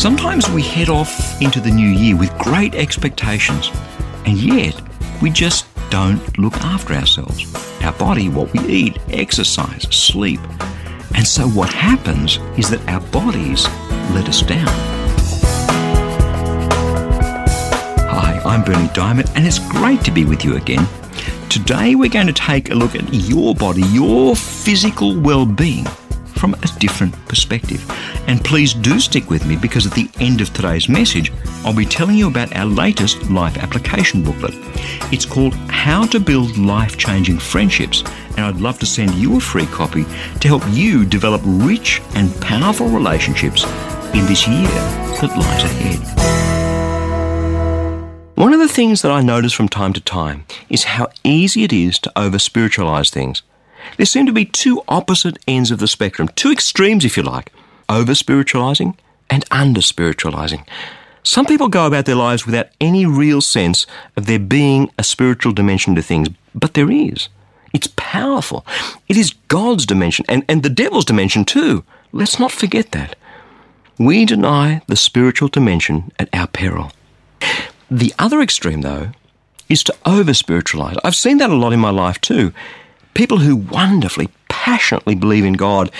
Sometimes we head off into the new year with great expectations, and yet we just don't look after ourselves. Our body, what we eat, exercise, sleep. And so what happens is that our bodies let us down. Hi, I'm Berni Dymet, and it's great to be with you again. Today we're going to take a look at your body, your physical well being from a different perspective. And please do stick with me because at the end of today's message, I'll be telling you about our latest life application booklet. It's called How to Build Life Changing Friendships, and I'd love to send you a free copy to help you develop rich and powerful relationships in this year that lies ahead. One of the things that I notice from time to time is how easy it is to over spiritualize things. There seem to be two opposite ends of the spectrum, two extremes, if you like over spiritualizing and under spiritualizing. Some people go about their lives without any real sense of there being a spiritual dimension to things, but there is. It's powerful. It is God's dimension and, and the devil's dimension too. Let's not forget that. We deny the spiritual dimension at our peril. The other extreme, though, is to over spiritualize. I've seen that a lot in my life too people who wonderfully, passionately believe in God,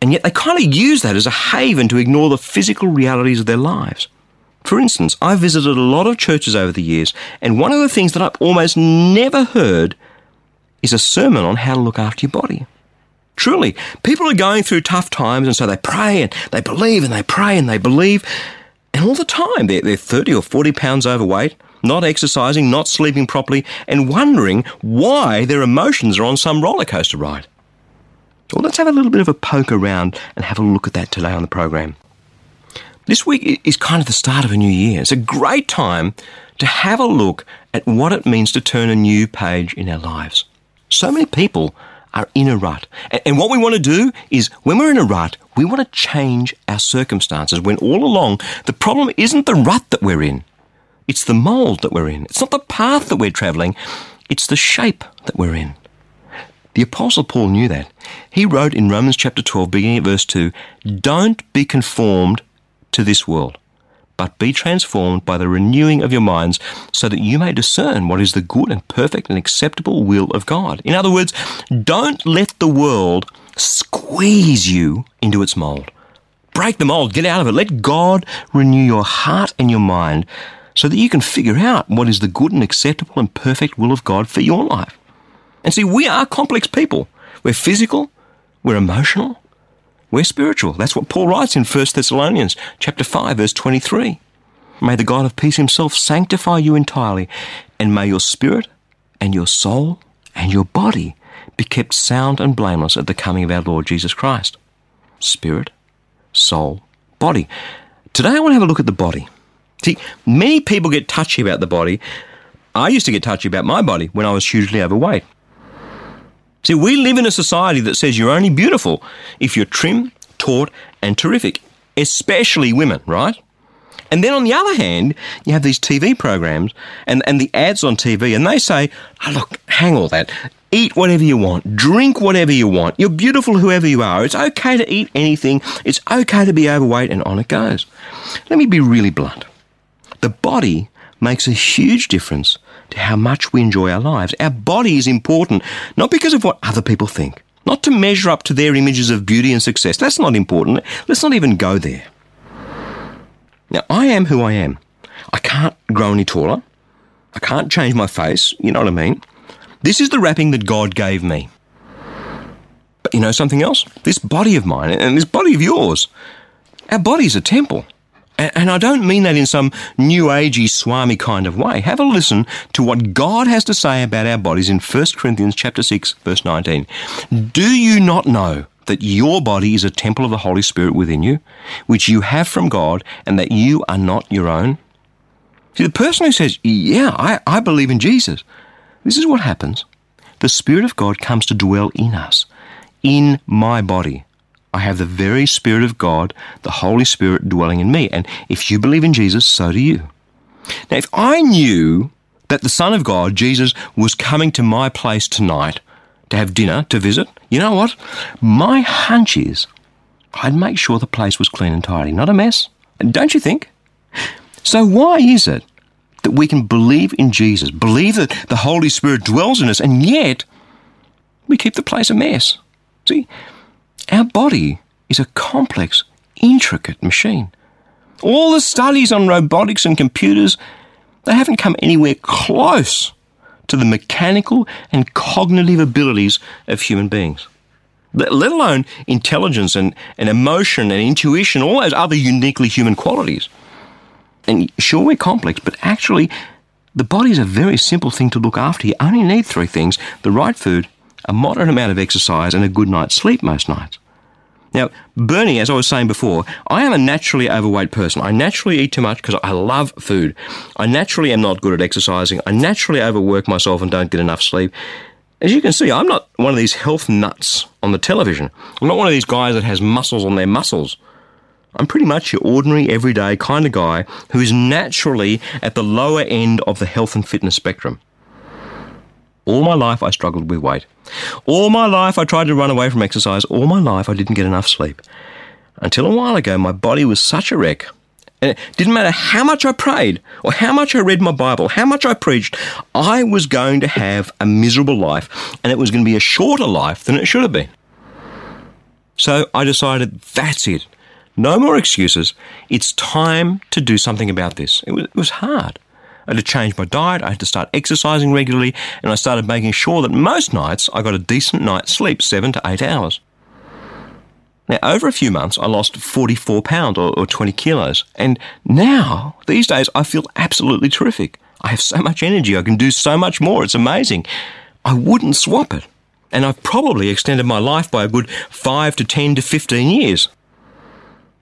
and yet they kind of use that as a haven to ignore the physical realities of their lives. For instance, I've visited a lot of churches over the years, and one of the things that I've almost never heard is a sermon on how to look after your body. Truly, people are going through tough times, and so they pray and they believe and they pray and they believe, and all the time they're, they're 30 or 40 pounds overweight, not exercising, not sleeping properly, and wondering why their emotions are on some roller coaster ride. Well, let's have a little bit of a poke around and have a look at that today on the program. This week is kind of the start of a new year. It's a great time to have a look at what it means to turn a new page in our lives. So many people are in a rut. And what we want to do is, when we're in a rut, we want to change our circumstances when all along the problem isn't the rut that we're in. It's the mold that we're in. It's not the path that we're traveling, it's the shape that we're in. The Apostle Paul knew that. He wrote in Romans chapter 12, beginning at verse 2 Don't be conformed to this world, but be transformed by the renewing of your minds, so that you may discern what is the good and perfect and acceptable will of God. In other words, don't let the world squeeze you into its mold. Break the mold, get out of it. Let God renew your heart and your mind so that you can figure out what is the good and acceptable and perfect will of God for your life. And see, we are complex people. We're physical, we're emotional, we're spiritual. That's what Paul writes in 1 Thessalonians chapter 5 verse 23. May the God of peace himself sanctify you entirely, and may your spirit and your soul and your body be kept sound and blameless at the coming of our Lord Jesus Christ. Spirit, soul, body. Today I want to have a look at the body. See, many people get touchy about the body. I used to get touchy about my body when I was hugely overweight. See, we live in a society that says you're only beautiful if you're trim, taut, and terrific, especially women, right? And then on the other hand, you have these TV programs and, and the ads on TV, and they say, oh, look, hang all that. Eat whatever you want, drink whatever you want. You're beautiful whoever you are. It's okay to eat anything. It's okay to be overweight, and on it goes. Let me be really blunt. The body makes a huge difference to how much we enjoy our lives. Our body is important, not because of what other people think, not to measure up to their images of beauty and success. That's not important. Let's not even go there. Now, I am who I am. I can't grow any taller. I can't change my face. You know what I mean? This is the wrapping that God gave me. But you know something else? This body of mine and this body of yours, our body is a temple. And I don't mean that in some new agey, swami kind of way. Have a listen to what God has to say about our bodies in 1 Corinthians chapter 6, verse 19. Do you not know, that your body is a temple of the Holy Spirit within you, which you have from God, and that you are not your own? See, the person who says, Yeah, I, I believe in Jesus, this is what happens. The Spirit of God comes to dwell in us, in my body. I have the very Spirit of God, the Holy Spirit dwelling in me. And if you believe in Jesus, so do you. Now, if I knew that the Son of God, Jesus, was coming to my place tonight to have dinner, to visit, you know what? My hunch is I'd make sure the place was clean and tidy, not a mess. Don't you think? So, why is it that we can believe in Jesus, believe that the Holy Spirit dwells in us, and yet we keep the place a mess? See, our body is a complex, intricate machine. All the studies on robotics and computers, they haven't come anywhere close to the mechanical and cognitive abilities of human beings. Let alone intelligence and, and emotion and intuition, all those other uniquely human qualities. And sure, we're complex, but actually, the body is a very simple thing to look after. You only need three things the right food, a moderate amount of exercise, and a good night's sleep most nights. Now, Berni, as I was saying before, I am a naturally overweight person. I naturally eat too much because I love food. I naturally am not good at exercising. I naturally overwork myself and don't get enough sleep. As you can see, I'm not one of these health nuts on the television. I'm not one of these guys that has muscles on their muscles. I'm pretty much your ordinary, everyday kind of guy who is naturally at the lower end of the health and fitness spectrum. All my life I struggled with weight. All my life I tried to run away from exercise. All my life I didn't get enough sleep. Until a while ago, my body was such a wreck. And it didn't matter how much I prayed or how much I read my Bible, how much I preached, I was going to have a miserable life and it was going to be a shorter life than it should have been. So I decided that's it. No more excuses. It's time to do something about this. It was, it was hard. I had to change my diet, I had to start exercising regularly, and I started making sure that most nights I got a decent night's sleep, seven to eight hours. Now, over a few months, I lost 44 pounds or, or 20 kilos. And now, these days, I feel absolutely terrific. I have so much energy. I can do so much more. It's amazing. I wouldn't swap it. And I've probably extended my life by a good 5 to 10 to 15 years.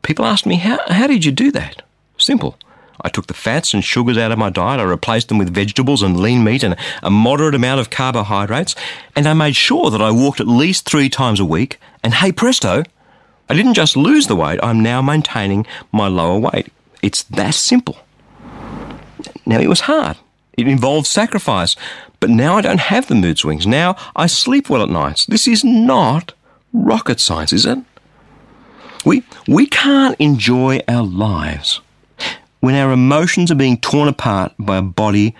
People ask me, how, how did you do that? Simple. I took the fats and sugars out of my diet. I replaced them with vegetables and lean meat and a moderate amount of carbohydrates. And I made sure that I walked at least three times a week. And hey presto, I didn't just lose the weight, I'm now maintaining my lower weight. It's that simple. Now, it was hard. It involved sacrifice. But now I don't have the mood swings. Now I sleep well at nights. This is not rocket science, is it? We, we can't enjoy our lives when our emotions are being torn apart by a body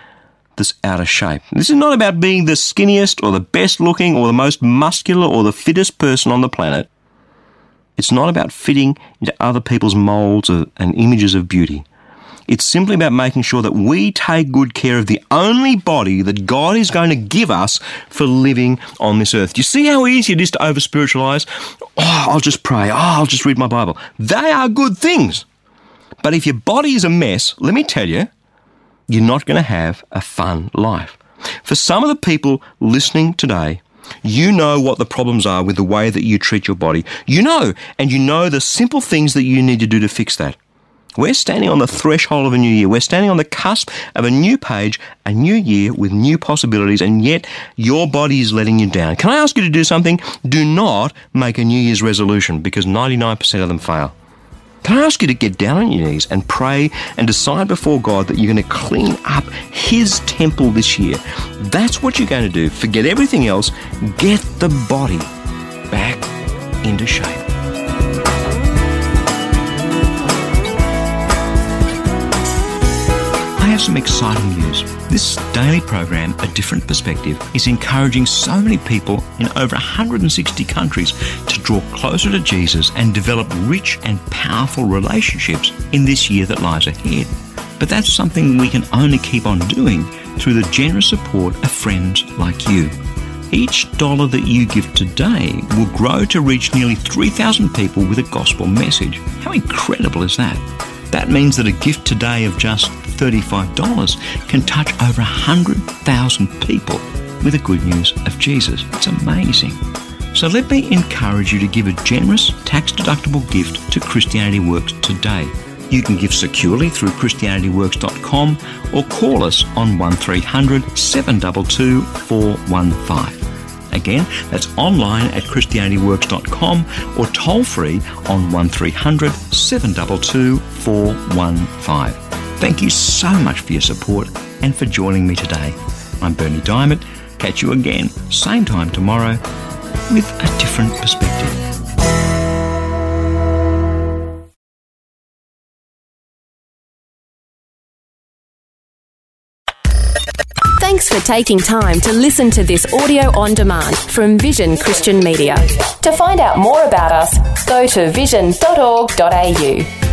that's out of shape. This is not about being the skinniest or the best looking or the most muscular or the fittest person on the planet. It's not about fitting into other people's molds and images of beauty. It's simply about making sure that we take good care of the only body that God is going to give us for living on this earth. Do you see how easy it is to over spiritualize? Oh, I'll just pray. Oh, I'll just read my Bible. They are good things. But if your body is a mess, let me tell you, you're not going to have a fun life. For some of the people listening today, you know what the problems are with the way that you treat your body. You know, and you know the simple things that you need to do to fix that. We're standing on the threshold of a new year. We're standing on the cusp of a new page, a new year with new possibilities, and yet your body is letting you down. Can I ask you to do something? Do not make a New Year's resolution because 99% of them fail. Can I ask you to get down on your knees and pray and decide before God that you're going to clean up His temple this year? That's what you're going to do. Forget everything else. Get the body back into shape. I have some exciting news. This daily program, A Different Perspective, is encouraging so many people in over 160 countries to draw closer to Jesus and develop rich and powerful relationships in this year that lies ahead. But that's something we can only keep on doing through the generous support of friends like you. Each dollar that you give today will grow to reach nearly 3,000 people with a gospel message. How incredible is that? That means that a gift today of just $35 can touch over 100,000 people with the good news of Jesus. It's amazing. So let me encourage you to give a generous, tax deductible gift to Christianity Works today. You can give securely through ChristianityWorks.com or call us on 1300 722 415. Again, that's online at ChristianityWorks.com or toll free on 1300 722 415. Thank you so much for your support and for joining me today. I'm Berni Dymet. Catch you again, same time tomorrow, with a different perspective. Thanks for taking time to listen to this audio on demand from Vision Christian Media. To find out more about us, go to vision.org.au.